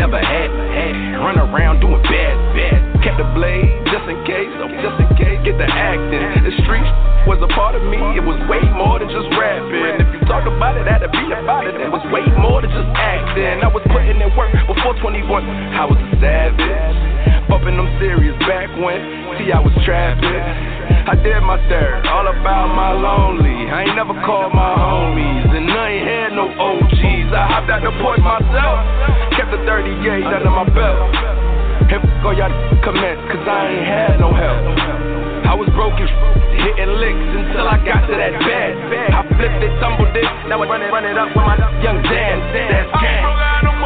never had, had. Run around doing bad, bad. Kept the blade just in case, oh, just in case. Get the acting. The streets was a part of me. It was way more than just rapping. If you talk about it, had to be about it. It was way more than just acting. I was putting in work before 21. I was a savage. Bumping them serious back when. See, I was trapping. I did my third, all about my lonely. I ain't never called my homies, and I ain't had no OGs. All y'all cause I ain't had no help. I was broken, hitting licks until I got to that bed. I flipped it, tumbled it, now I run it, run it up with my young Dan. That's I gang. was broke out in the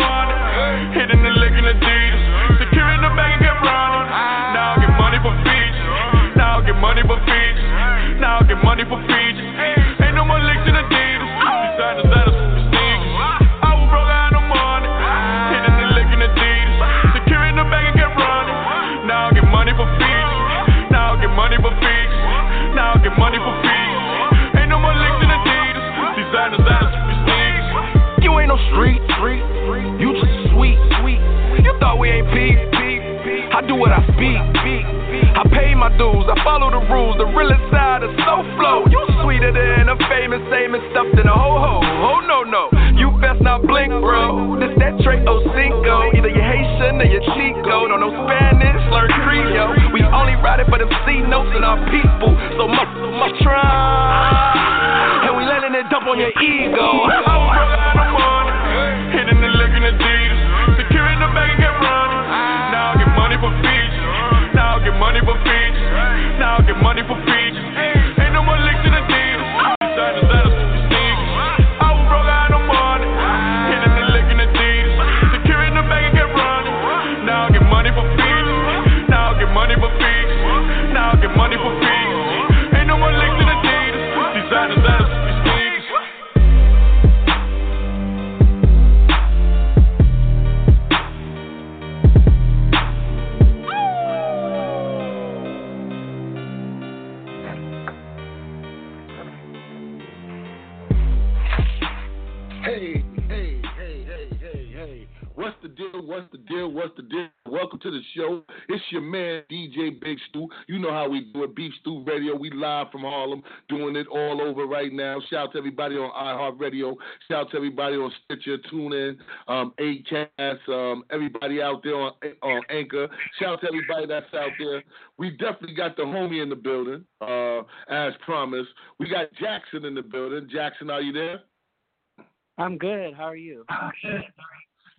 hitting the Street, street. You just sweet. You thought we ain't peep. I do what I speak. I pay my dues, I follow the rules. The realest side is so flow. You sweeter than a famous, famous stuffed in a ho ho. Oh no no, you best not blink, bro. This that Trey O Cinco. Either you Haitian or you Chico. No no Spanish, learn Creole. We only ride it for them C notes and our people. So much, much try. And we letting it dump on your ego. I your man, DJ Big Stew. You know how we do it. Beef Stew Radio. We live from Harlem, doing it all over right now. Shout out to everybody on iHeartRadio. Shout out to everybody on Stitcher, TuneIn, um, Acast, um, everybody out there on, on Anchor. Shout out to everybody that's out there. We definitely got the homie in the building, uh, as promised. We got Jaxson in the building. Jaxson, are you there? I'm good. How are you?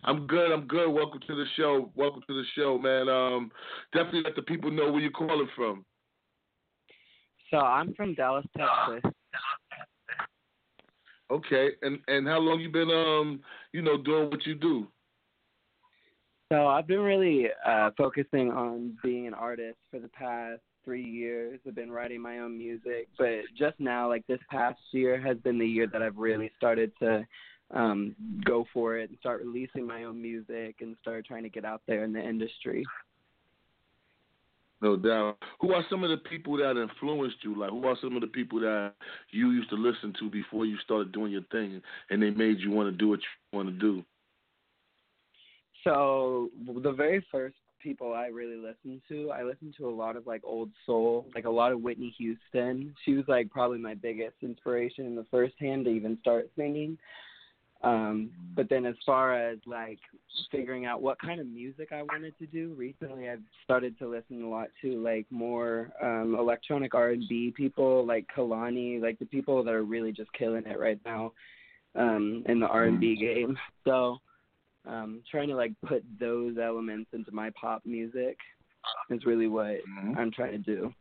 I'm good. I'm good. Welcome to the show. Welcome to the show, man. Um, definitely let the people know where you're calling from. So I'm from Dallas, Texas. Okay, and and how long you been um you know doing what you do? So I've been really uh, focusing on being an artist for the past three years. I've been writing my own music, but just now, like this past year, has been the year that I've really started to um, go for it and start releasing my own music and start trying to get out there in the industry. No doubt. Who are some of the people that influenced you? Like, who are some of the people that you used to listen to before you started doing your thing, and they made you want to do what you want to do? So the very first people I really listened to, I listened to a lot of like old soul, like a lot of Whitney Houston. She was like probably my biggest inspiration in the first hand to even start singing. Um, but then as far as like figuring out what kind of music I wanted to do, recently I've started to listen a lot to like more um electronic R and B people like Kehlani, like the people that are really just killing it right now um in the R and B game. So um trying to like put those elements into my pop music is really what Mhm. I'm trying to do.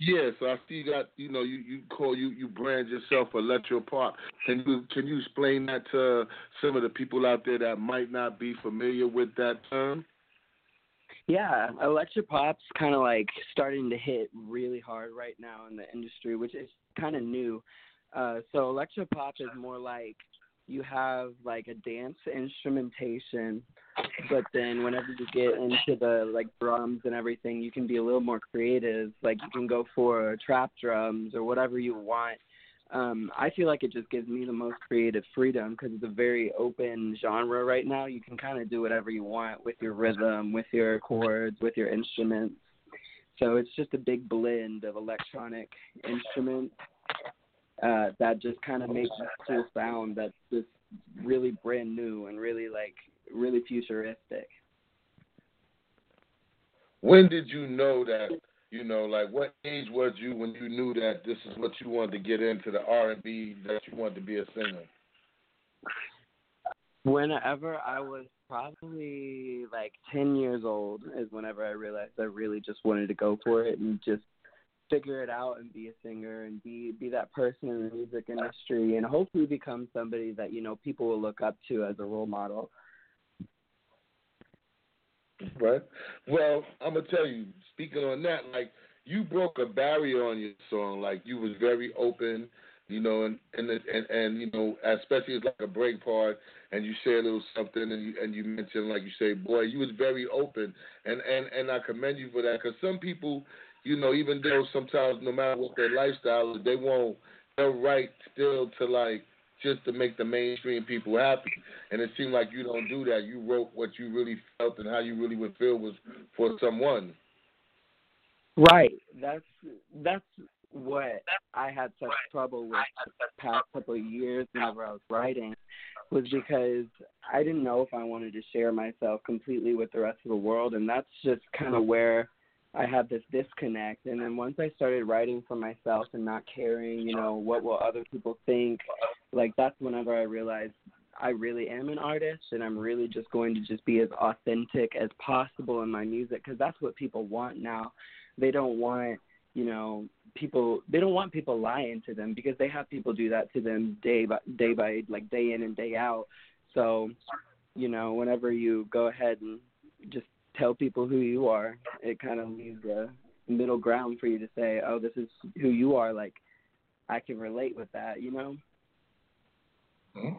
Yeah, so I see you got you know you you call you you brand yourself electro pop. Can you can you explain that to some of the people out there that might not be familiar with that term? Yeah, electro pop's kind of like starting to hit really hard right now in the industry, which is kind of new. Uh, so electropop is more like you have like a dance instrumentation, but then whenever you get into the like drums and everything, you can be a little more creative. Like you can go for trap drums or whatever you want. Um, I feel like it just gives me the most creative freedom because it's a very open genre right now. You can kind of do whatever you want with your rhythm, with your chords, with your instruments. So it's just a big blend of electronic instruments uh, that just kind of makes this cool sound that's just really brand new and really like really futuristic. When did you know that you know like what age was you when you knew that this is what you wanted to get into the R and B that you wanted to be a singer? Whenever I was probably like 10 years old is whenever I realized I really just wanted to go for it and just figure it out and be a singer and be be that person in the music industry and hopefully become somebody that you know people will look up to as a role model. Right. Well, I'm gonna tell you. Speaking on that, like you broke a barrier on your song. Like you was very open, you know, and and and, and you know, especially it's like a break part, and you say a little something, and you and you mention like you say, boy, you was very open, and and and I commend you for that, because some people, you know, even though sometimes no matter what their lifestyle is, they won't. They're right still to like just to make the mainstream people happy. And it seemed like you don't do that. You wrote what you really felt and how you really would feel was for someone. Right. That's that's what I had such trouble with the past couple of years whenever I was writing was because I didn't know if I wanted to share myself completely with the rest of the world and that's just kind of where I had this disconnect and then once I started writing for myself and not caring, you know, what will other people think, like that's whenever I realized I really am an artist and I'm really just going to just be as authentic as possible in my music because that's what people want now. They don't want, you know, people they don't want people lying to them because they have people do that to them day by day by like day in and day out. So, you know, whenever you go ahead and just tell people who you are, it kind of leaves a middle ground for you to say, "Oh, this is who you are." Like, I can relate with that, you know. Hmm?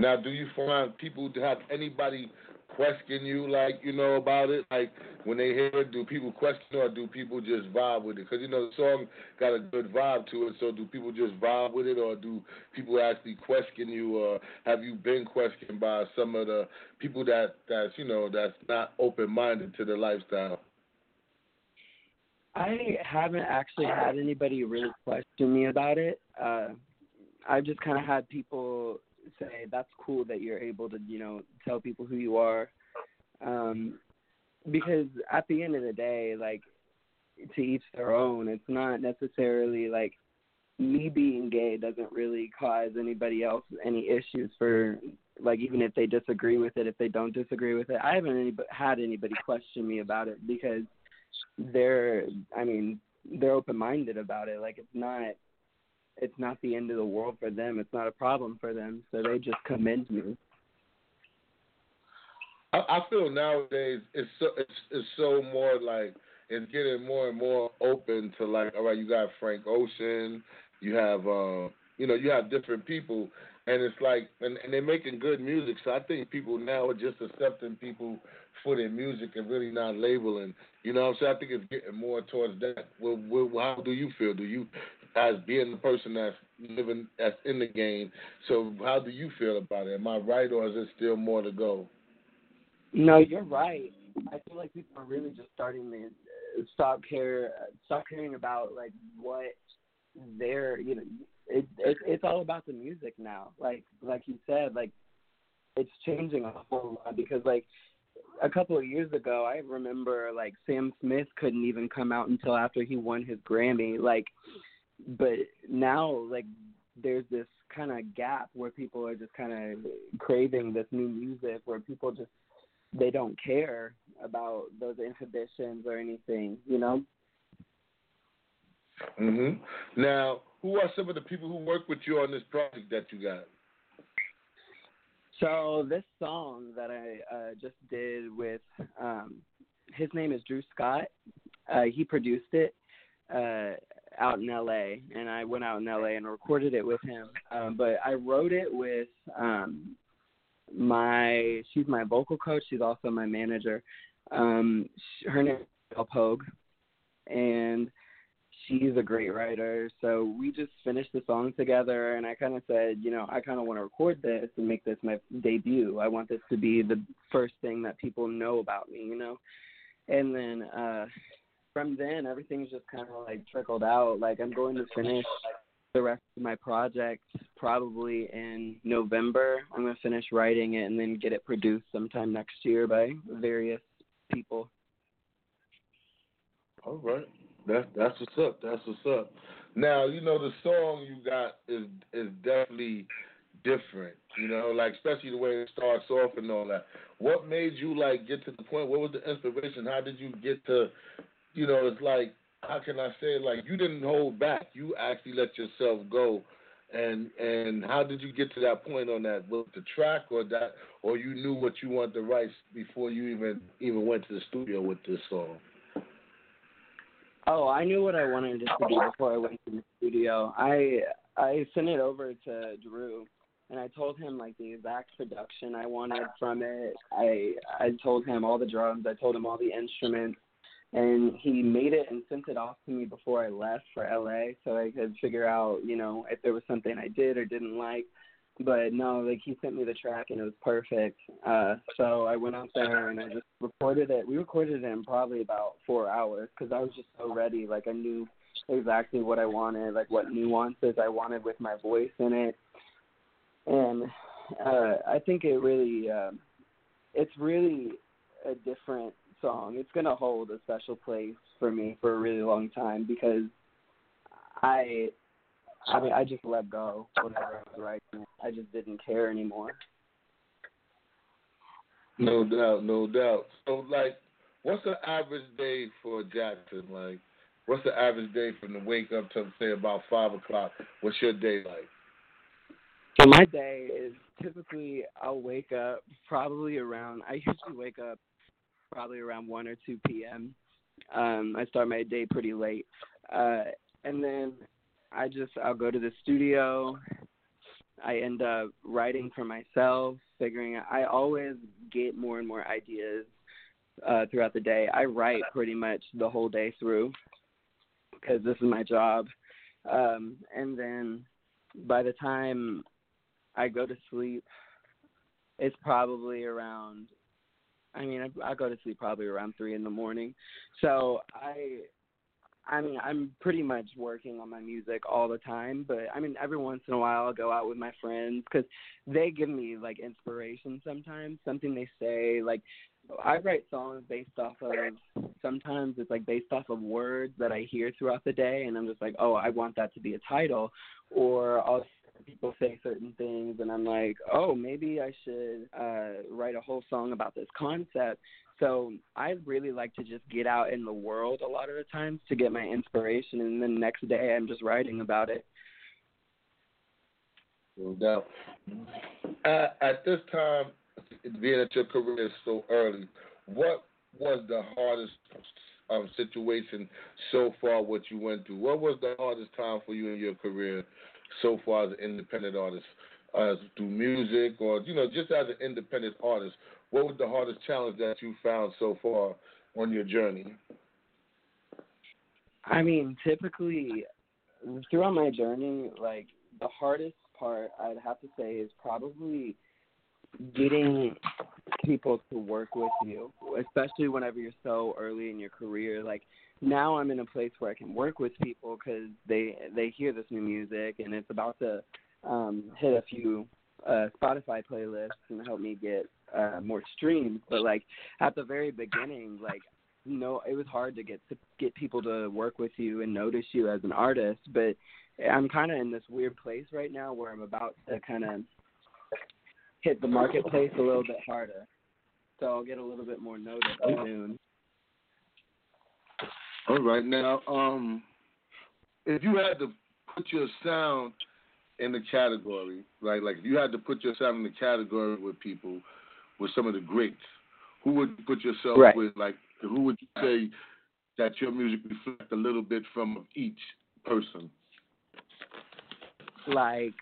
Now, do you find people to have anybody question you, like you know about it? Like when they hear it, do people question or do people just vibe with it? Because you know the song got a good vibe to it. So do people just vibe with it, or do people actually question you, or have you been questioned by some of the people that that's you know that's not open minded to the lifestyle? I haven't actually had anybody really question me about it. Uh, I've just kind of had people say that's cool that you're able to, you know, tell people who you are. Um, because at the end of the day, like to each their own. It's not necessarily like me being gay doesn't really cause anybody else any issues for like even if they disagree with it, if they don't disagree with it. I haven't any, had anybody question me about it because they're I mean, they're open minded about it. Like it's not it's not the end of the world for them. It's not a problem for them. So they just commend me. I, feel nowadays it's so it's, it's so more like it's getting more and more open to like all right, you got Frank Ocean, you have uh, you know you have different people, and it's like and, and they're making good music. So I think people now are just accepting people for their music and really not labeling. You know what I'm saying? I think it's getting more towards that. Well, well, how do you feel? Do you, as being the person that's living, that's in the game, so how do you feel about it? Am I right, or is there still more to go? No, you're right. I feel like people are really just starting to uh, stop care, uh, stop caring about like what they're, you know, it, it it's all about the music now. Like like you said, like it's changing a whole lot because like a couple of years ago, I remember like Sam Smith couldn't even come out until after he won his Grammy. Like, but now like there's this kind of gap where people are just kind of craving this new music where people just they don't care about those inhibitions or anything, you know. Mhm. Now, who are some of the people who work with you on this project that you got? So this song that I uh, just did with um, his name is Drew Scott. Uh, he produced it uh, out in L.A. and I went out in L.A. and recorded it with him. Um, but I wrote it with um, my she's my vocal coach. She's also my manager. Um, her name is Belle Pogue, and she's a great writer. So we just finished the song together, and I kind of said, you know, I kind of want to record this and make this my debut. I want this to be the first thing that people know about me, you know. And then uh from then, everything's just kind of like trickled out. Like I'm going to finish the rest of my project probably in November. I'm going to finish writing it and then get it produced sometime next year by various people. All right. That's that's what's up. That's what's up. Now you know the song you got is is definitely different. You know, like especially the way it starts off and all that. What made you like get to the point? What was the inspiration? How did you get to? You know, it's like how can I say it? Like you didn't hold back. You actually let yourself go. And and how did you get to that point on that? Was the track or that, or you knew what you wanted to write before you even even went to the studio with this song? Oh, I knew what I wanted it to be before I went to the studio. I I sent it over to Drew and I told him like the exact production I wanted from it. I I told him all the drums, I told him all the instruments and he made it and sent it off to me before I left for LA so I could figure out, you know, if there was something I did or didn't like. But no, like he sent me the track and it was perfect. Uh so I went out there and I just recorded it. We recorded it in probably about 4 hours cuz I was just so ready. Like I knew exactly what I wanted, like what nuances I wanted with my voice in it. And uh I think it really um it's really a different song. It's gonna hold a special place for me for a really long time because I I mean I just let go whatever I was writing. I just didn't care anymore. No doubt, no doubt. So like what's the average day for Jaxson? Like what's the average day from the wake up to say about five o'clock? What's your day like? So my day is typically I'll wake up probably around I usually wake up probably around one or two PM. Um, I start my day pretty late. Uh and then I just I'll go to the studio. I end up writing for myself, figuring out I always get more and more ideas uh throughout the day. I write pretty much the whole day through because this is my job. Um and then by the time I go to sleep, it's probably around I mean, I, I go to sleep probably around three in the morning. So I, I mean, I'm pretty much working on my music all the time. But I mean, every once in a while, I'll go out with my friends because they give me like inspiration sometimes. Something they say, like I write songs based off of. Sometimes it's like based off of words that I hear throughout the day, and I'm just like, oh, I want that to be a title, or I'll people say certain things and I'm like, oh, maybe I should uh, write a whole song about this concept. So I really like to just get out in the world a lot of the times to get my inspiration, and then the next day I'm just writing about it. No doubt. Uh, at this time, being at your career is so early, what was the hardest um, situation so far? What you went through? What was the hardest time for you in your career so far as an independent artist, uh, through music or you know just as an independent artist? What was the hardest challenge that you found so far on your journey? I mean, typically throughout my journey, like the hardest part I'd have to say is probably getting people to work with you, especially whenever you're so early in your career. Like now, I'm in a place where I can work with people because they they hear this new music and it's about to um, hit a few uh, Spotify playlists and help me get uh, more streams. But like at the very beginning, like you know, it was hard to get to get people to work with you and notice you as an artist. But I'm kind of in this weird place right now where I'm about to kind of hit the marketplace a little bit harder. So I'll get a little bit more notice soon. All right, now, um, if you had to put your sound in the category, right? Like if you had to put your sound in the category with people, with some of the greats, who would you put yourself Right. with? Like, who would you say that your music reflects a little bit from each person? Like,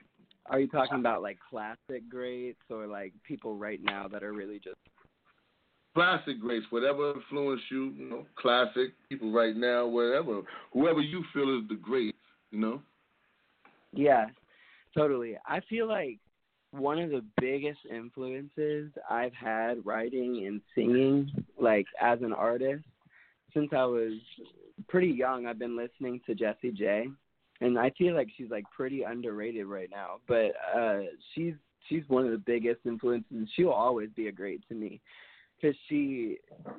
are you talking about like classic greats or like people right now that are really just Classic greats, whatever influenced you, you know, classic people right now, whatever, whoever you feel is the great, you know. Yeah, totally. I feel like one of the biggest influences I've had writing and singing, like as an artist, since I was pretty young, I've been listening to Jessie J, and I feel like she's like pretty underrated right now. But uh, she's she's one of the biggest influences. She'll always be a great to me because she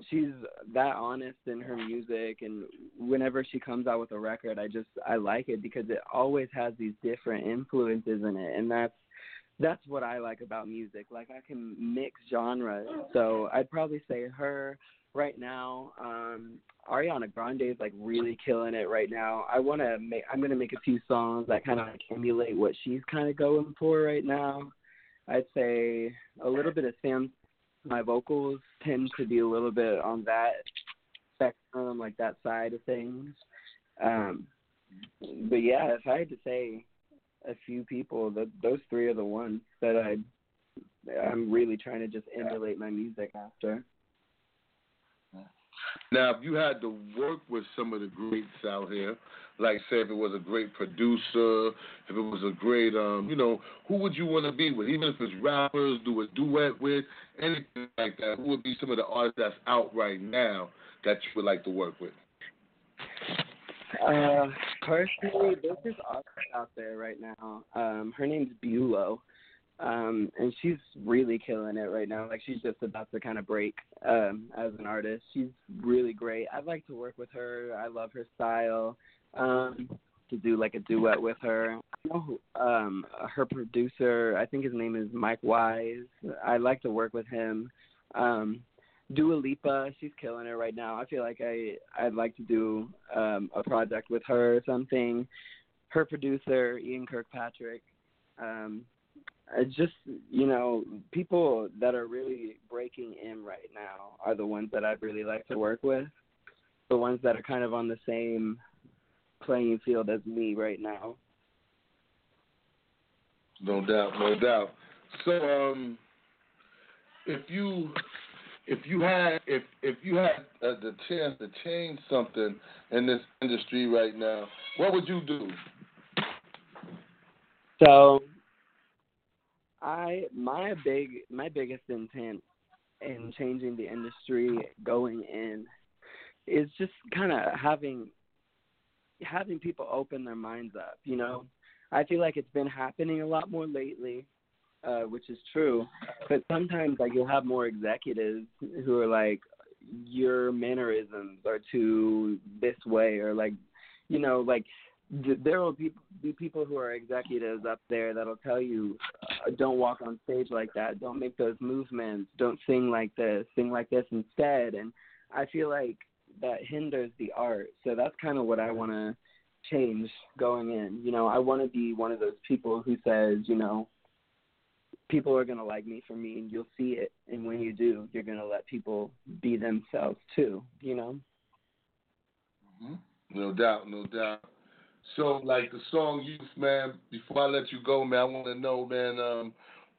she's that honest in her music and whenever she comes out with a record i just i like it because it always has these different influences in it and that's that's what i like about music. Like i can mix genres. So i'd probably say her right now um ariana grande is like really killing it right now. I want to make i'm going to make a few songs that kind of like emulate what she's kind of going for right now. I'd say a little bit of sam my vocals tend to be a little bit on that spectrum, like that side of things. Um, but yeah, if I had to say a few people, that those three are the ones that I I'm really trying to just emulate my music after. Now, if you had to work with some of the greats out here, like say if it was a great producer, if it was a great, um, you know, who would you want to be with? Even if it's rappers, do a duet with, anything like that. Who would be some of the artists that's out right now that you would like to work with? Uh, personally, there's this artist out there right now. Um, her name's Bulow. Um, and she's really killing it right now. Like she's just about to kind of break um as an artist. She's really great. I'd like to work with her. I love her style. Um to do like a duet with her. I know who, um her producer, I think his name is Mike Wise. I'd like to work with him. Um Dua Lipa, she's killing it right now. I feel like I I'd like to do um a project with her or something. Her producer, Ian Kirkpatrick. Um it's just you know people that are really breaking in right now are the ones that I'd really like to work with. The ones that are kind of on the same playing field as me right now. No doubt, no doubt. So, um, if you if you had if if you had uh, the chance to change something in this industry right now, what would you do? So I my big my biggest intent in changing the industry going in is just kind of having having people open their minds up, you know. I feel like it's been happening a lot more lately, uh, which is true. But sometimes like you'll have more executives who are like your mannerisms are too this way or like you know like there will be, people who are executives up there that'll tell you uh, don't walk on stage like that don't make those movements don't sing like this sing like this instead. And i feel like that hinders the art. So that's kind of what i want to change going in. You know i want to be one of those people who says you know people are going to like me for me and you'll see it. And when you do you're going to let people be themselves too you know? No doubt, no doubt. So, like the song "Youth," man. Before I let you go, man, I want to know, man, um,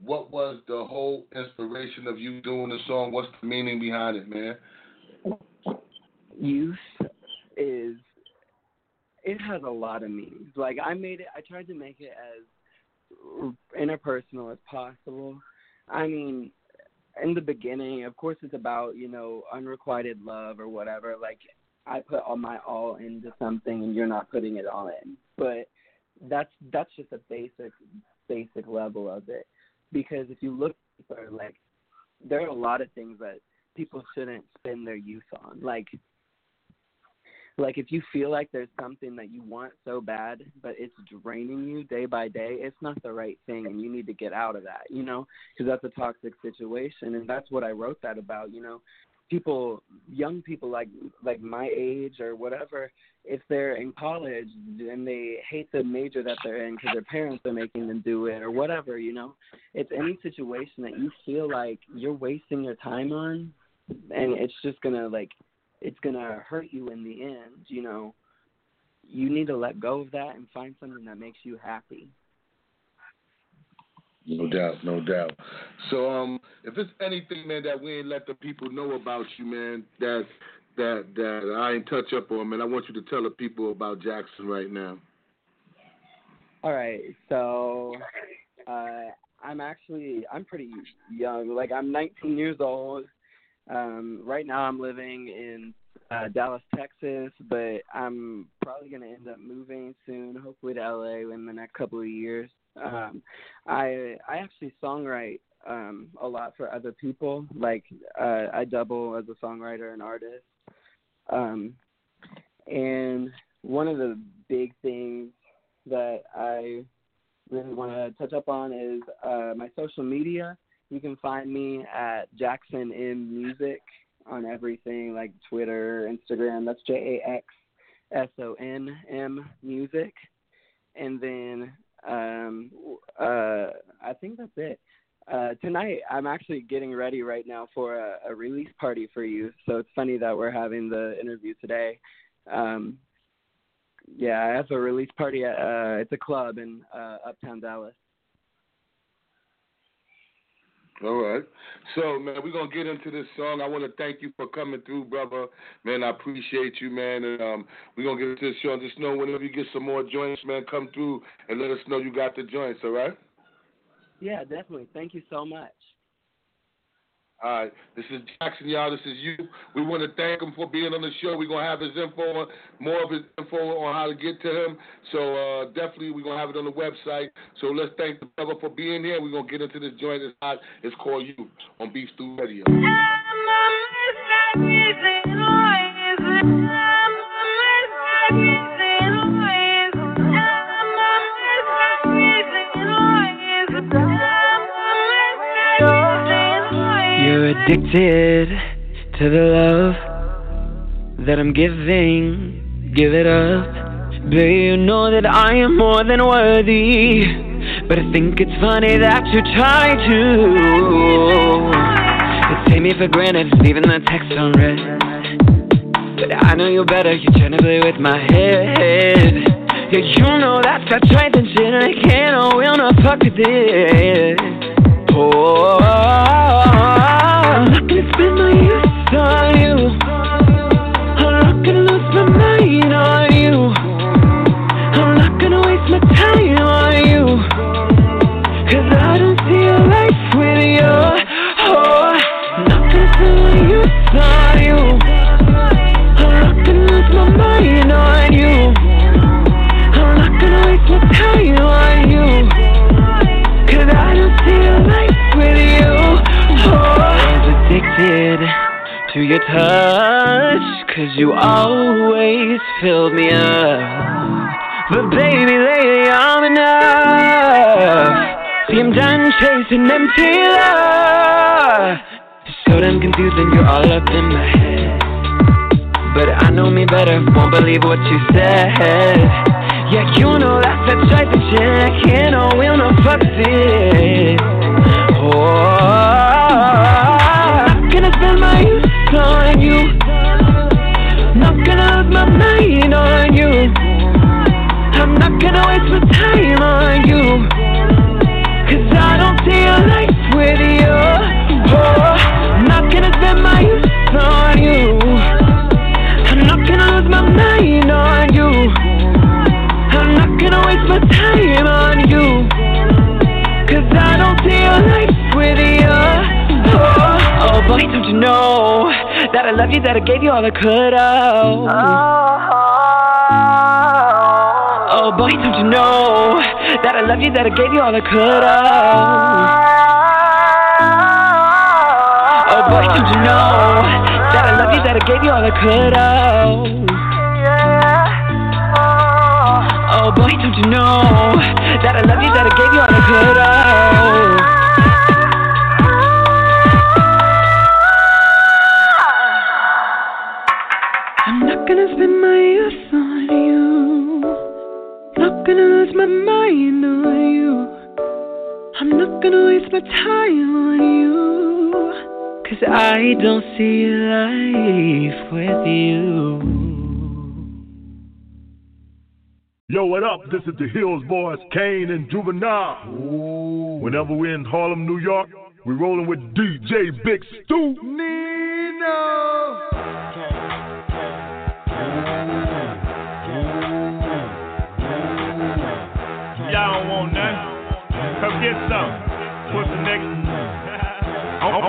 what was the whole inspiration of you doing the song? What's the meaning behind it, man? youth is it has a lot of meanings. Like I made it I tried to make it as interpersonal as possible. I mean, in the beginning, of course, it's about you know unrequited love or whatever. Like I put all my all into something, and you're not putting it all in. But that's that's just a basic basic level of it. Because if you look for like, there are a lot of things that people shouldn't spend their youth on. Like like if you feel like there's something that you want so bad but it's draining you day by day it's not the right thing and you need to get out of that you know because that's a toxic situation and that's what i wrote that about you know people young people like like my age or whatever if they're in college and they hate the major that they're in because their parents are making them do it or whatever you know it's any situation that you feel like you're wasting your time on and it's just gonna like it's gonna hurt you in the end, you know, you need to let go of that and find something that makes you happy. No doubt, no doubt. So, um, if it's anything, man, that we ain't let the people know about you, man, that that that I ain't touch up on, man, I want you to tell the people about Jaxson right now. All right, so uh, I'm actually I'm pretty young. Like I'm 19 years old. Um, right now, I'm living in uh, Dallas, Texas, but I'm probably to end up moving soon, hopefully to LA in the next couple of years. Um, I I actually songwrite um, a lot for other people. Like uh, I double as a songwriter and artist. Um, and one of the big things that I really want to touch up on is uh, my social media. You can find me at Jaxson M Music on everything like Twitter, Instagram. That's J A X S O N M Music. And then um uh I think that's it. Uh tonight I'm actually getting ready right now for a, a release party for you. So it's funny that we're having the interview today. Um yeah, I have a release party at uh it's a club in uh uptown Dallas. All right. So, man, we're going to get into this song. I want to thank you for coming through, brother. Man, I appreciate you, man. And um, we're going to get into this show. Just know whenever you get some more joints, man, come through and let us know you got the joints, all right? Yeah, definitely. Thank you so much. All right, this is Jaxson, y'all. This is you. We want to thank him for being on the show. We're gonna have his info, more of his info on how to get to him. So uh, definitely, we're gonna have it on the website. So let's thank the brother for being here. We're gonna get into this joint. It's hot. It's called You on Beef Stew Radio. Addicted to the love that I'm giving. Give it up. Baby, you know that I am more than worthy. But I think it's funny that you try to. Take me for granted, leaving the text unread. But I know you better, you're trying to play with my head. Yeah, you know that's got strength and shit, I can't, oh, will not fuck with it. Oh, youth your touch. Cause you always filled me up. But baby, lately I'm enough. See, I'm done chasing empty love. So damn confusing, you're all up in my head. But I know me better, won't believe what you said. Yeah, you know that's the type of shit. I can't, oh, will not fuck it. Oh, on you. I'm not gonna lose my mind on you. I'm not gonna waste my time on you. Cause I don't see a life with you. Oh, I'm not gonna spend my youth on you. I'm not gonna lose my mind on you. I'm not gonna waste my time on you. Cause I don't see a life with you. Oh, boy, don't you know I love you, that I gave you all I could have. Oh boy, don't you know that I love you, that I gave you all I could have. Oh boy, don't you know that I love you, that I gave you all I could have. Oh boy, don't you know that I love you, that I gave you all I could my mind on you. I'm not gonna waste my time on you. Cause I don't see life with you. Yo, what up? This is the Hills Boys, Kane and Juvenile. Whenever we're in Harlem, New York, we're rolling with DJ Big Stu. Nino. Get some. Niggas. On- on-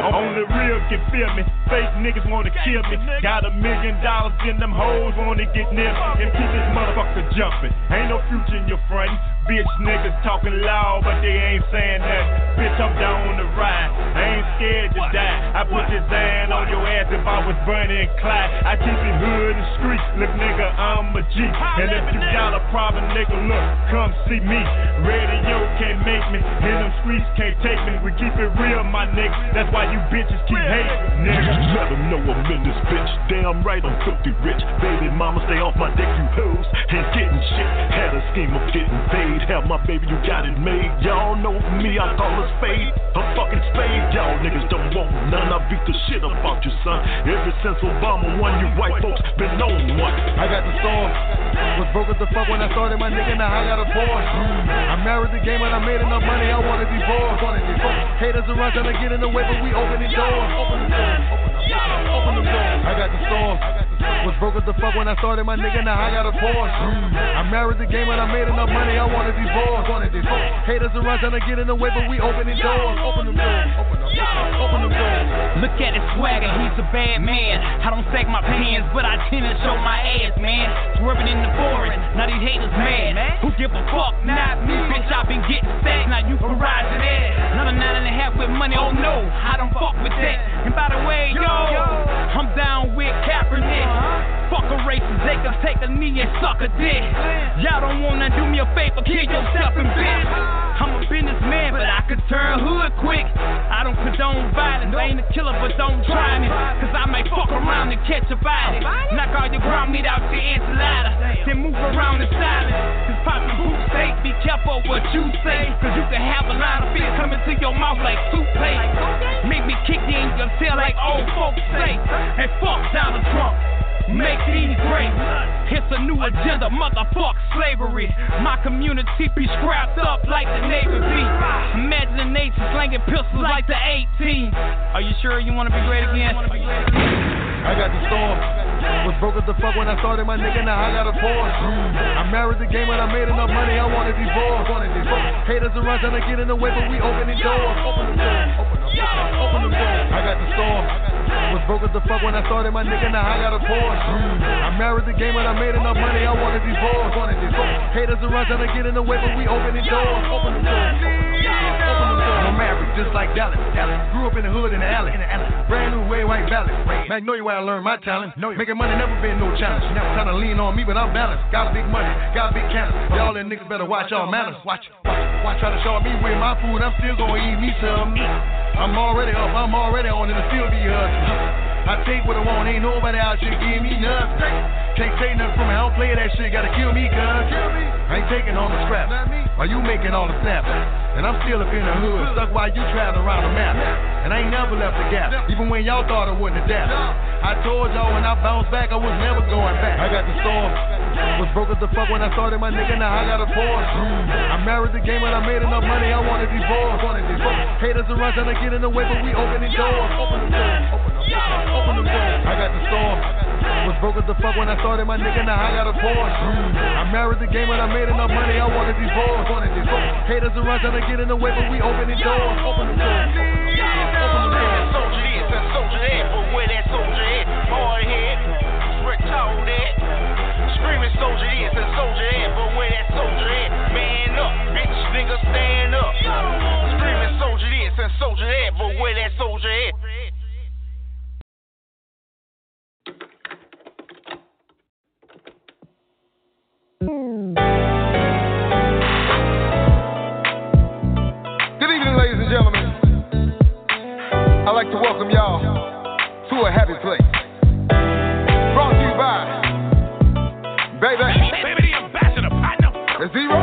Only real can feel me. Fake niggas wanna kill me. Got a million dollars in them hoes wanna get near me and keep this motherfucker jumping. Ain't no future in your front. Bitch niggas talking loud, but they ain't saying that. Bitch, I'm down on the ride. I ain't scared to die. I put this hand on your ass if I was Bunny and Clyde. I keep it hood and street. Look, nigga, I'm a G. And if you got a problem, nigga, look, come see me. Radio can't make me, and them streets can't take me. We keep it real, my nigga. That's why you bitches keep hating, nigga. Let them know I'm in this bitch. Damn right I'm filthy rich. Baby mama, stay off my dick, you hoes. Ain't getting shit. Had a scheme of getting paid. Have my baby, you got it made. Y'all know me, I call a spade. A fucking spade. Y'all niggas don't want none. I beat the shit about you, son. Ever since Obama won, you white folks been on one. I got the storm. Was broke as the fuck when I started my nigga, now I got a Porsche. I married the game and I made enough money, I wanna divorce. Haters around trying to get in the way, but we opening doors. Open the doors. Open the doors. I got the storm. Was broke as the fuck when I started my nigga, now I got a Porsche. I married the game and I made enough money, I wanna divorce. Haters around trying to get in the way, but we opening doors. Open the doors. Open the doors. Open the doors. Look at his swagger, he's a bad man. I don't sack my pants, but I tend to show my ass, man. Swerving in the forest, now these haters mad. Who give a fuck? Not me, bitch. I've been getting sacked, now you can rise to that. Another nine and a half with money, oh no, I don't fuck with that. And by the way, yo, I'm down with Kaepernick. Uh-huh. Fuck a racist, they can take a knee and suck a dick. Y'all don't wanna do me a favor, kill yourself and bitch. I'm a businessman, but I could turn hood quick. I don't condone violence, I ain't a killer, but don't try me. Cause I may fuck around and catch a body. Knock all your ground meat out your enchilada. Then move around in silence. Cause poppin' boot steak, be careful what you say. Cause you can have a lot of fear coming to your mouth like toothpaste. Make me kick you in your tail like old folks say. And fuck Donald Trump. Make these great. It's a new agenda, motherfuck slavery. My community be scrapped up like the Navy be. Imagination slanging pistols like the 18. Are you sure you wanna be great again? I got the storm. Was broke as the fuck when I started my nigga, now I got a Porsche. I married the game and I made enough money, I wanna divorce. Haters around trying to get in the way, but we opening doors. Open the doors. Open the doors. I got the storm. Was broke as the fuck when I started my nigga, now I got a Porsche. I married the game and I made enough money, I wanna divorce. Haters around trying to get in the way, but we opening doors. Open the doors. The. I'm married just like Dallas. Dallas. Grew up in the hood in the alley. Brand new way white valley. Magnolia where I learned my talent. Making money never been no challenge. Never trying to lean on me, but I'm balanced. Got big money, got big cannon. Y'all and niggas better watch y'all manners. Watch, watch, watch. Try to show me with my food, I'm still gonna eat me some. I'm already up, I'm already on, and it still be hustling. I take what I want, ain't nobody out here give me nothing. Can't take nothing from me, I don't play that shit, gotta kill me, cuz. I ain't taking all the scraps. While you making all the snaps. And I'm still up in the hood, stuck while you traveling around the map. And I ain't never left the gap, even when y'all thought I wouldn't adapt. I told y'all when I bounced back, I was never going back. I got the storm. Was broke as the fuck when I started my nigga, now I got a Porsche. I married the game and I made enough money, I wanted divorce. Haters around trying to get in the way, but we opening doors. Open the doors, open the doors. I got the storm. Was broke as the fuck when I started my nigga, now I got a Porsche. I married the game and I made enough money, I wanted divorce. Haters around trying to get in the way, but we opening doors. Open the doors. Soldier this soldier that, but where that soldier at? Hard head, strict told that. Screaming soldier this and soldier that, but where that soldier at? Man up, bitch, nigga stand up. Screaming soldier this and soldier that, but where that soldier at? Good evening, ladies and gentlemen. I'd like to welcome y'all to a happy place. Baby. Baby, the ambassador, partner. The Zero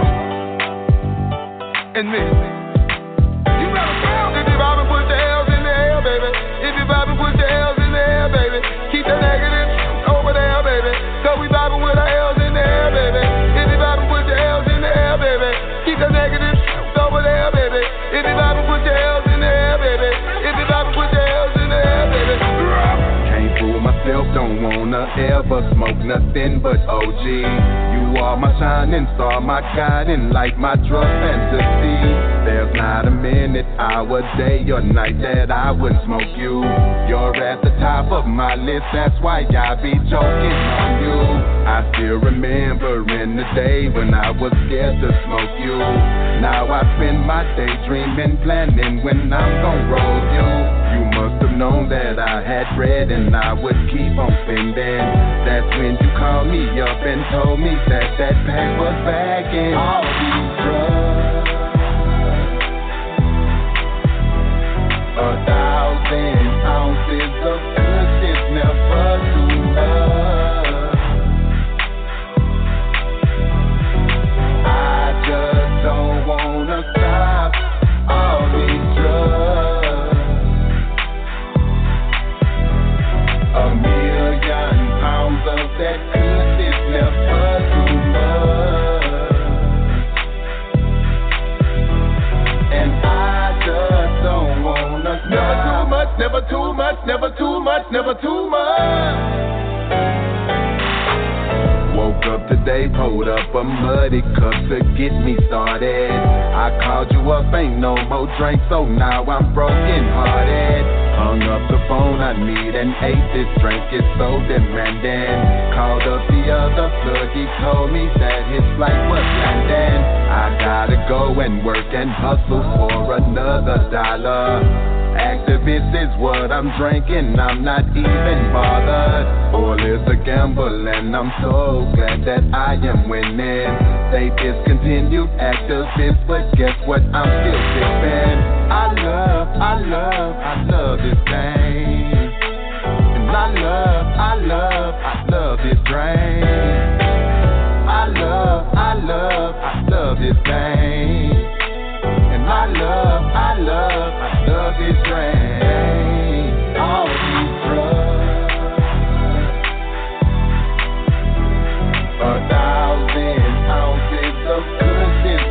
and me. You better bounce if you bobbing, put your L's in the air, baby. If you bobbing, put your L's in the air, baby. Keep the negative over there, baby. So we bobbing with our L's in the air, baby. If you bobbing, put L's in the air, baby. Keep the negative over there, baby. If you bobbing, put your L's in the air, baby. If you bobbing, put your L's in the air, baby. Can't fool myself, don't wanna ever nothing but OG. You are my shining star, my guiding light, my drug fantasy. There's not a minute, hour, day, or night that I wouldn't smoke you. You're at the top of my list, that's why I be choking on you. I still remember in the day when I was scared to smoke you. Now I spend my day dreaming, planning when I'm gonna roll you. You must have known that I had bread and I would keep on spending. That's when you called me up and told me that that pack was bagging all these drugs. A thousand ounces of good is never too much. That good is never too much. And I just don't wanna stop. Never too much, never too much, never too much, never too much. Woke up today, pulled up a muddy cup to get me started. I called you up, ain't no more drink, so now I'm broken hearted. Hung up the phone, I need an eight. This drink is so demanding. Called up the other plug, he told me that his flight was landing. I gotta go and work and hustle for another dollar. Actavis is what I'm drinking, I'm not even bothered. All is a gamble, and I'm so glad that I am winning. They discontinued Actavis, but guess what? I'm still sipping. I love, I love, I love this thing. And I love, I love, I love this drink. I love, I love, I love this thing. And I love, I love, I love this drink. All these drugs. A thousand ounces of good is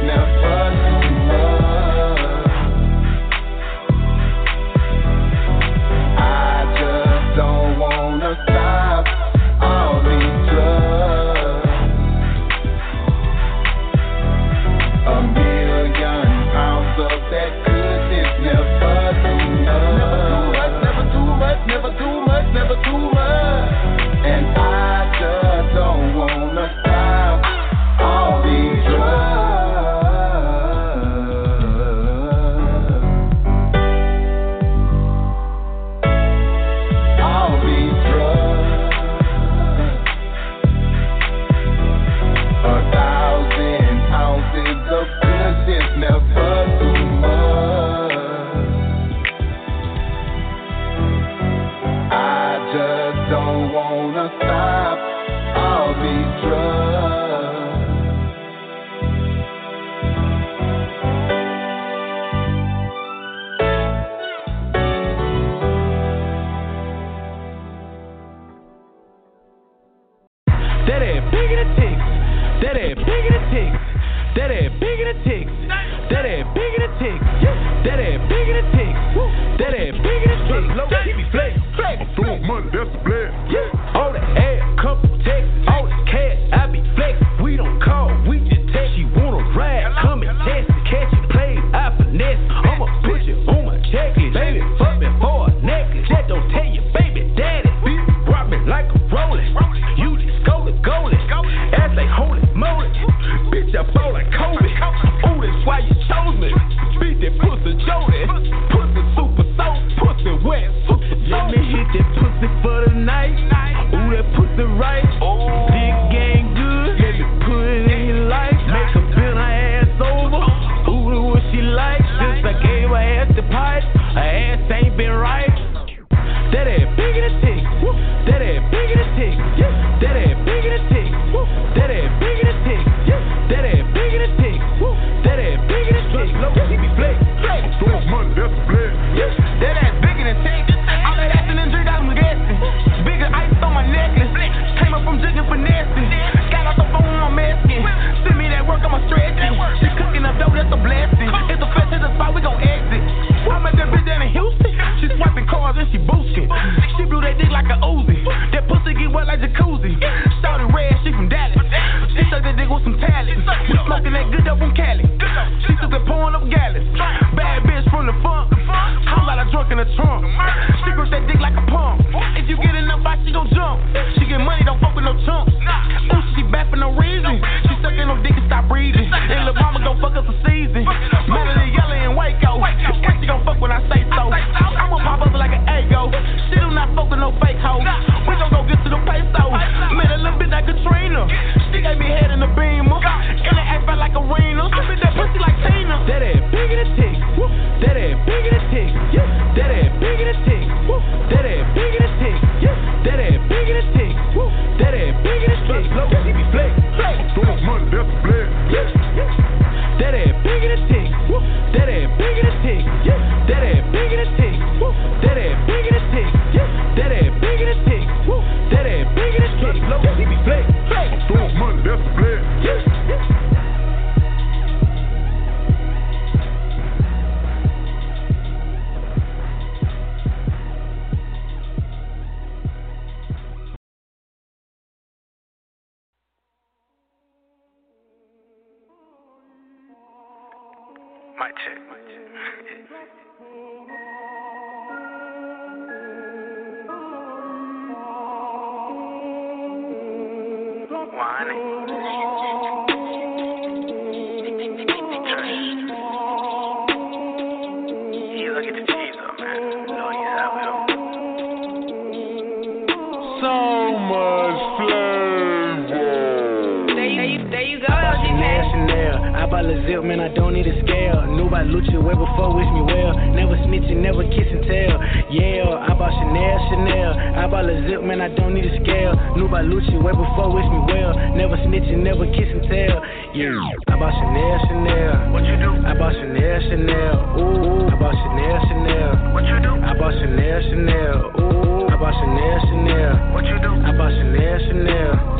There you, there you go, Chanel, Chanel. I bought a zip, man, I don't need a scale. Knew about Lucha way before, wish me well. Never snitching, never kiss and tell. Yeah, I bought Chanel, Chanel. I bought a zip, man, I don't need a scale. Knew about Lucha way before, wish me well. Never snitching, never kiss and tell. Yeah, I bought Chanel, Chanel. What you do? I bought Chanel, Chanel. Ooh, I bought Chanel, Chanel. What you do? I bought Chanel, Chanel. Ooh, I bought Chanel, Chanel. What you do? I bought Chanel, Chanel.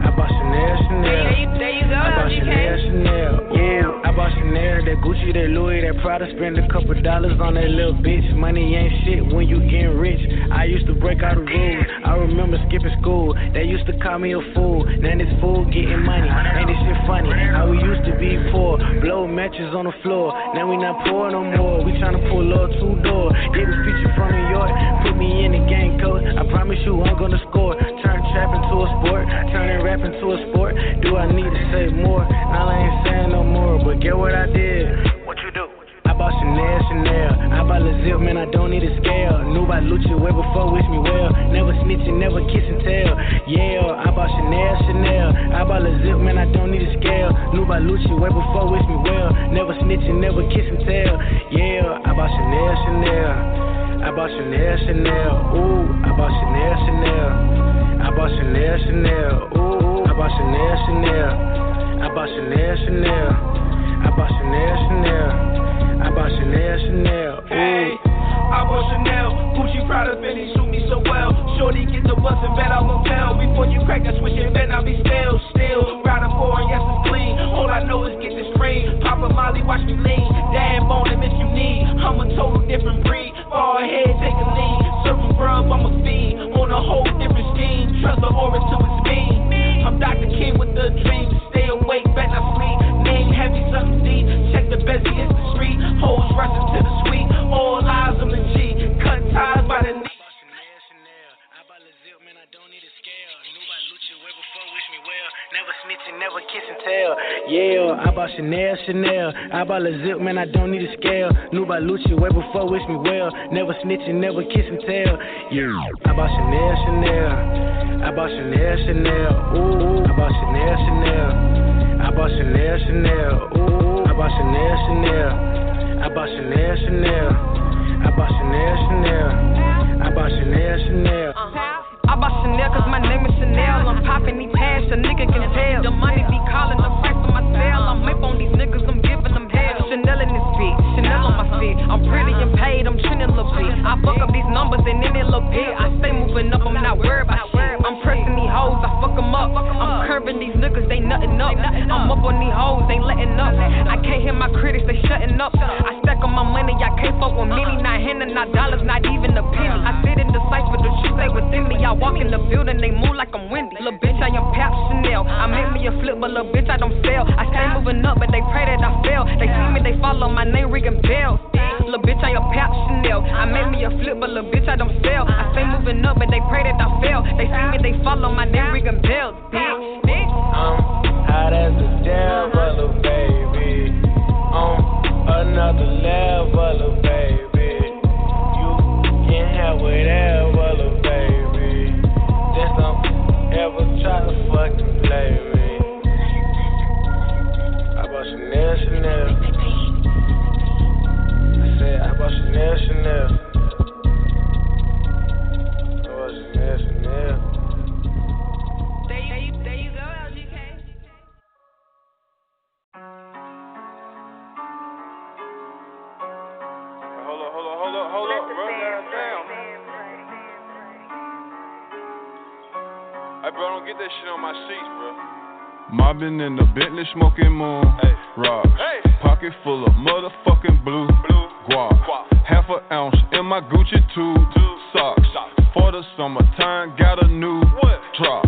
I bought Chanel, Chanel. There you, there go, I bought Chanel, Chanel. Yeah, I bought Chanel, that Gucci, that Louis, that Prada. Spend a couple dollars on that little bitch. Money ain't shit when you getting rich. I used to break all the rules. I remember skipping school. They used to call me a fool. Now this fool getting money. Ain't this shit funny? How we used to be poor. Blow matches on the floor. Now we not poor no more. We tryna pull up two door. Get a feature from New York. Put me in the gang coach. I promise you I'm gonna score. Trap into a sport. Turning rap into a sport. Do I need to say more? Now I ain't saying no more. But get what I did. What you do? I bought Chanel, Chanel. I bought a zip, man, I don't need a scale. Knew about Lucha way before, wish me well. Never snitching, never kiss and tell. Yeah, I bought Chanel, Chanel. I bought a zip, man, I don't need a scale. Knew about Lucha way before, wish me well. Never snitching, never kiss and tell. Yeah, I bought Chanel, Chanel. I bought Chanel, Chanel. Ooh, I bought Chanel, Chanel. I bought Chanel, Chanel. Ooh, I bought Chanel, Chanel. I bought Chanel, Chanel. I bought Chanel, Chanel. I bought Chanel, Chanel. Hey, I bought Chanel, Gucci, Prada, Fendi, suit me so well. Shorty get the bus and bet I won't tell. Before you crack that switch and then I'll be still, still. Riding for and yes it's clean. All I know is get this cream. Papa Molly, watch me lean. Damn on him if you need. I'm a total different breed. Trust the aura to his beam. I'm Dr. King with the dream. Stay awake, bet I sleep. Name heavy, something deep. Check the Bessie, it's the street. Hoes rushing to the Never snitching, never kiss and tell. Yeah, I bought Chanel, Chanel. I bought a zip, man, I don't need a scale. Knew about Lucha way before, wish me well. Never snitching, never kiss and tell. Yeah, I bought Chanel, Chanel. I bought Chanel, Chanel. Ooh, I bought Chanel, Chanel. I bought Chanel, Chanel. Ooh, I bought Chanel, Chanel. I bought Chanel, Chanel. I bought Chanel, Chanel. I bought Chanel, Chanel. I bought Chanel cause my name is Chanel. I'm popping these pads, a nigga can tell. The money be calling the price of my sale. I'm up on these niggas, I'm I'm pretty and paid, I'm trending a bit. I fuck up these numbers and then it look big. I stay moving up, I'm not worried about shit. I'm pressing these hoes, I fuck them up. I'm curving these niggas, they nutting up. I'm up on these hoes, they letting up. I can't hear my critics, they shutting up. I stack on my money, I can't fuck with many. Not handing, not dollars, not even a penny. I sit in the cipher, the truth stay within me. I walk in the building, they move like I'm windy. Little bitch, I am Pap Chanel. I make me a flip, but little bitch, I don't sell. I stay moving up, but they pray that I fail. They see me, they follow my name, ringing bells. Little bitch, I am Pap Chanel. I made me a flip, but little bitch, I don't sell. I stay moving up, but they pray that I fail. They see me, they follow my name, ringing bells. Bitch, Chanel, Chanel. I bought Chanel, Chanel. There you, there you go, LGK. Hold up, hold up, hold up, hold up. Hey, bro, don't get that shit on my sheets, bro. Mobbing in the Bentley, smoking moon. Rocks. Pocket full of motherfucking blue. Guap. Half an ounce in my Gucci tube. Socks. For the summertime, got a new drop.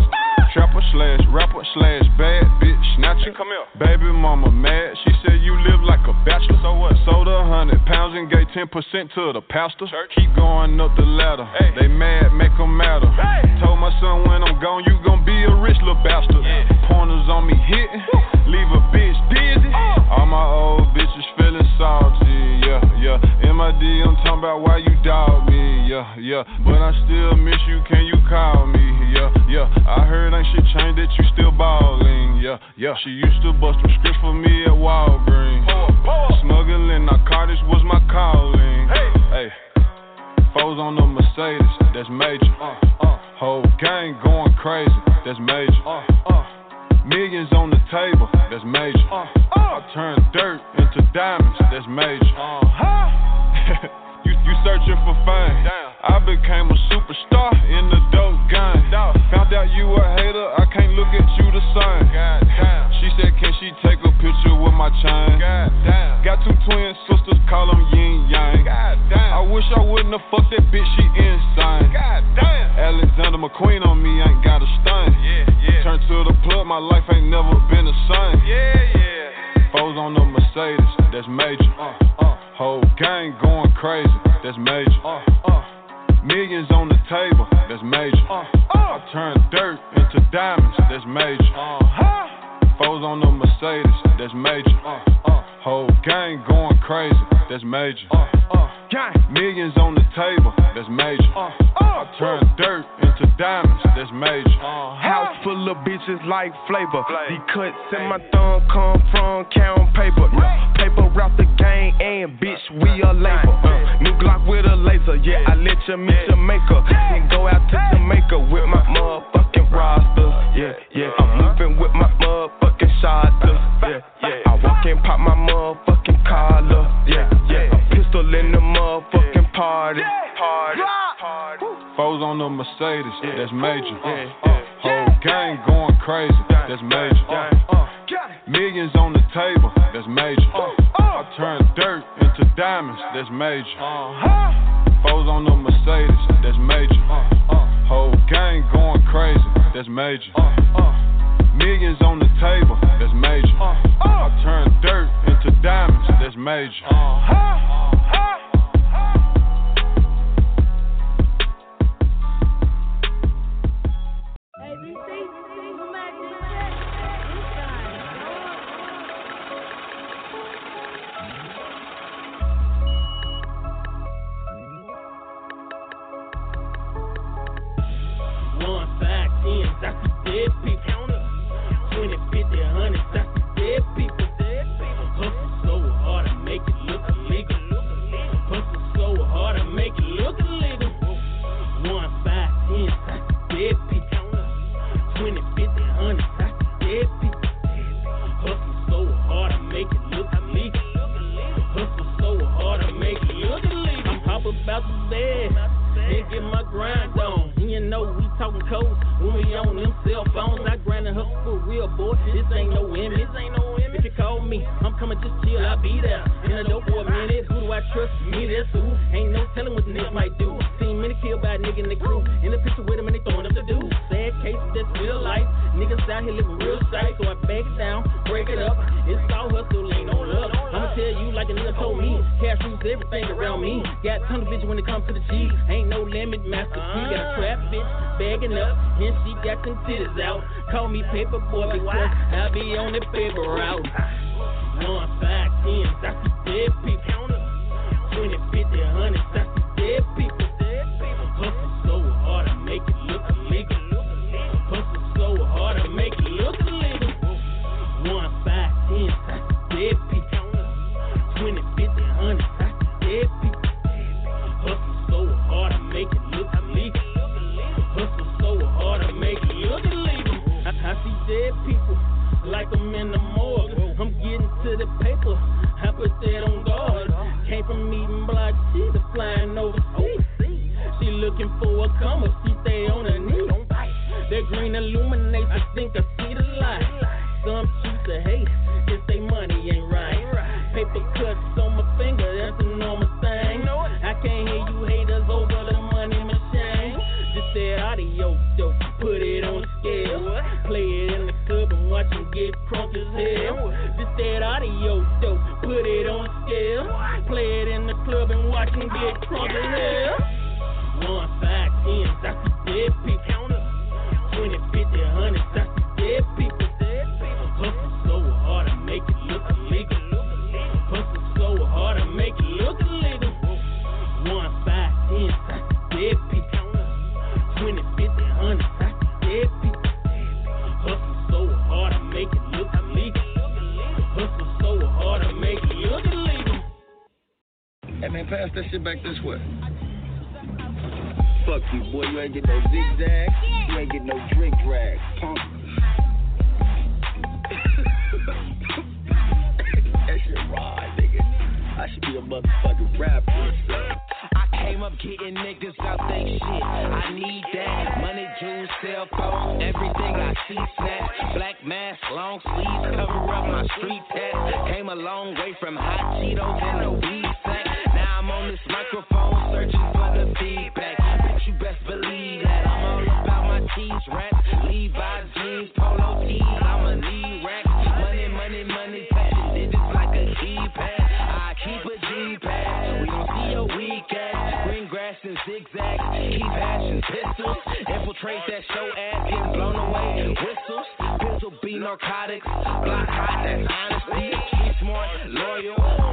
Trapper slash rapper slash bad bitch snatcher. come here. Baby mama mad, she said you live like a bachelor. So what? Sold a hundred pounds and gave 10% to the pastor. Church. Keep going up the ladder. Hey. They mad, make them matter. Hey. Told my son when I'm gone, you gon' be a rich little bastard. Yeah. Pointers on me hitting, leave a bitch dizzy. Uh. All my old bitches feeling salty, yeah, yeah. MID, I'm talking about why you dog me, yeah, yeah. But I still miss you, can you call me, yeah, yeah. I heard ain't shit changed that you still ballin', yeah, yeah. She used to bust some scripts for me at Walgreens. Smuggling narcotics was my calling, hey. hey. Foes on the Mercedes, that's major. Uh, uh. Whole gang going crazy, that's major. Uh, uh. Millions on the table, that's major. Uh, uh. I turn dirt into diamonds, that's major. Uh-huh. you, searching for fame. I became a superstar in the dope game. Found out you a hater, I can't look at you the same. She said, Can she take a picture with my chain? Got two twin sisters, call them yin yang. I wish I wouldn't have fucked that bitch, she insane. God damn. Alexander McQueen on me, ain't got a stain. Yeah, yeah. Turn to the plug, my life ain't never been the same. Yeah, yeah. Foes on the Mercedes, that's major. Uh, uh. Whole gang going crazy, that's major. Uh, uh. Millions on the table, that's major. Uh, uh. I turn dirt into diamonds, that's major. Uh-huh. Foes on the Mercedes, that's major. Uh, uh. Whole gang going crazy, that's major. Uh, uh. Millions on the table, that's major. Uh, uh. I turn dirt into diamonds, that's major. Uh, House full of bitches like flavor. The cuts in my thumb come from count paper. Yeah. Paper route the game and bitch, we a labor. Uh, new Glock with a laser, yeah, I let you meet your maker. Then go out to Jamaica with my motherfucking roster. Yeah, yeah, I'm moving with my motherfucking shotter. Yeah, yeah, I walk and pop my motherfucking collar. Yeah, yeah, a pistol in the motherfucking party. Party. Foes on the Mercedes, that's major. Uh, uh, whole gang going crazy, that's major. Uh, millions on the table, that's major. I turn dirt into diamonds, that's major. Foes major. Uh, uh. Millions on the table, that's major. Uh, I turn dirt into diamonds, that's major. motherfucking rapper. I came up getting niggas out they shit. I need that. Money, jewels, cell phone, everything I see snap. Black mask, long sleeves, cover up my street tat. Came a long way from hot Cheetos and a weed sack. Now I'm on this microphone searching for the feedback. But you best believe that I'm all about my cheese rats, Levi jeans, polo tees. I'ma need trace that show ass getting blown away. Whistles, pencil be narcotics. Block hot, that's honesty. Street smart, loyal.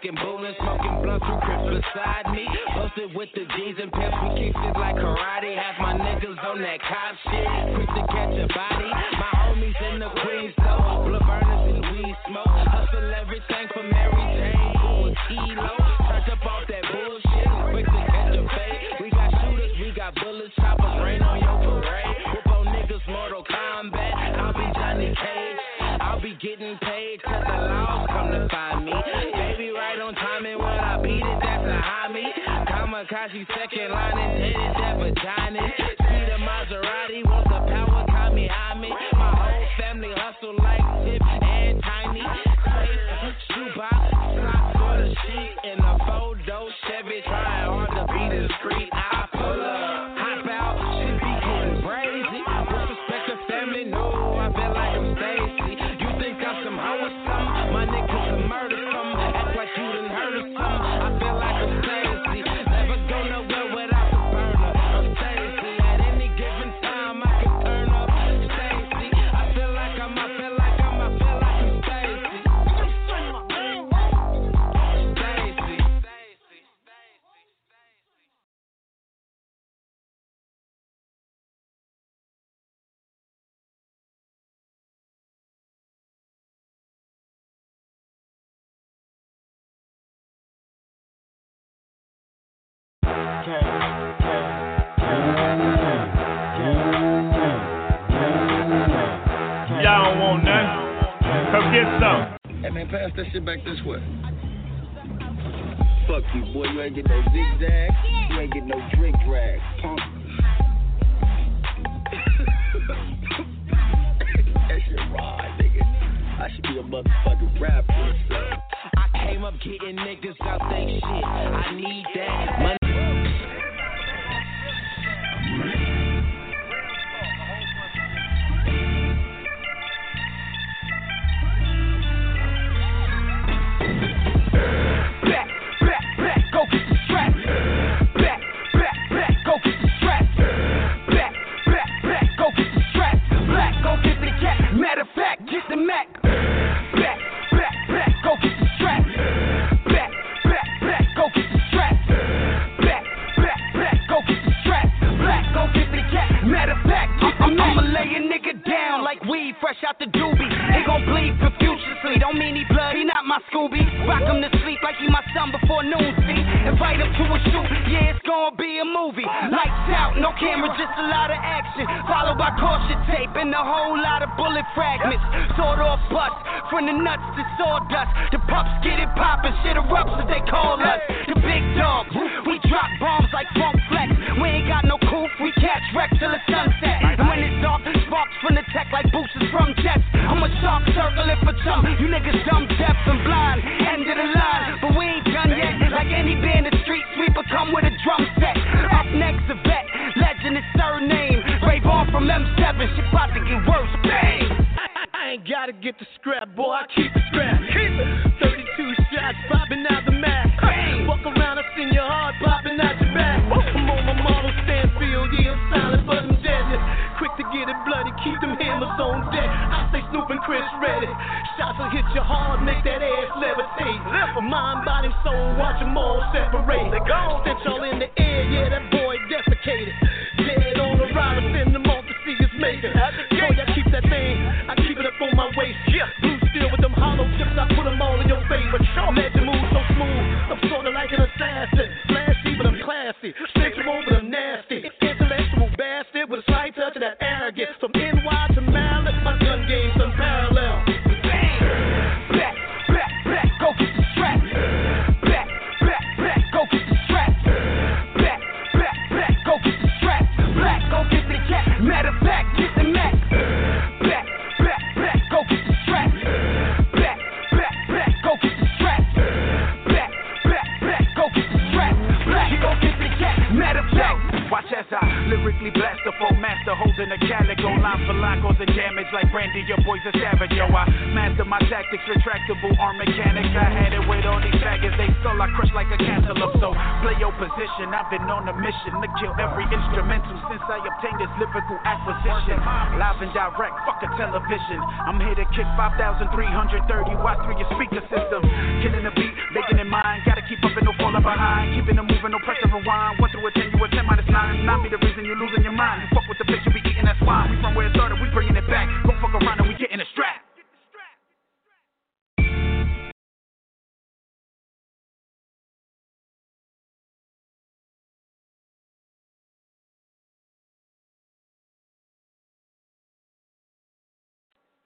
rocking, bowling, smoking blunts through crips beside me. busted with the jeans and pimps, we kick it like karate. Half my niggas on that cop shit, quick to catch a body. My homies in the Queens, though, blood burners and weed smoke. Hustle everything for Mary Jane, or Kilo. Touch up off that bullshit, quick to catch a fade. We got shooters, we got bullets, choppers, rain on your parade. Whoop on niggas, Mortal Kombat. I'll be Johnny Cage, I'll be getting paid, cause the laws come to find me. Takashi second line and did it that vagina. Speed a Maserati, want the power, call me Hami. My whole family hustle like pass that shit back this way. Fuck you, boy. You ain't get no zigzag. You ain't get no drink drag, punk. that shit ride, nigga. I should be a motherfucking rapper. So. I came up getting niggas, out think shit. I need that. Money levitate. Mind, body, soul, watch them all separate. Stench all in the air, yeah, that boy defecated. Dead on the ride, send them off to see his maker. Boy, I keep that thing, I keep it up on my waist. Blue steel with them hollow tips, I put them all kill every instrumental since I obtained this lyrical acquisition. Live and direct, fuck a television. I'm here to kick 5,330 watts through your speaker system. Killing the beat, making it mine. Gotta keep up and no falling behind. Keeping it moving, no pressure rewind. One through a ten, you a ten minus nine. Not be the reason you're losing your mind.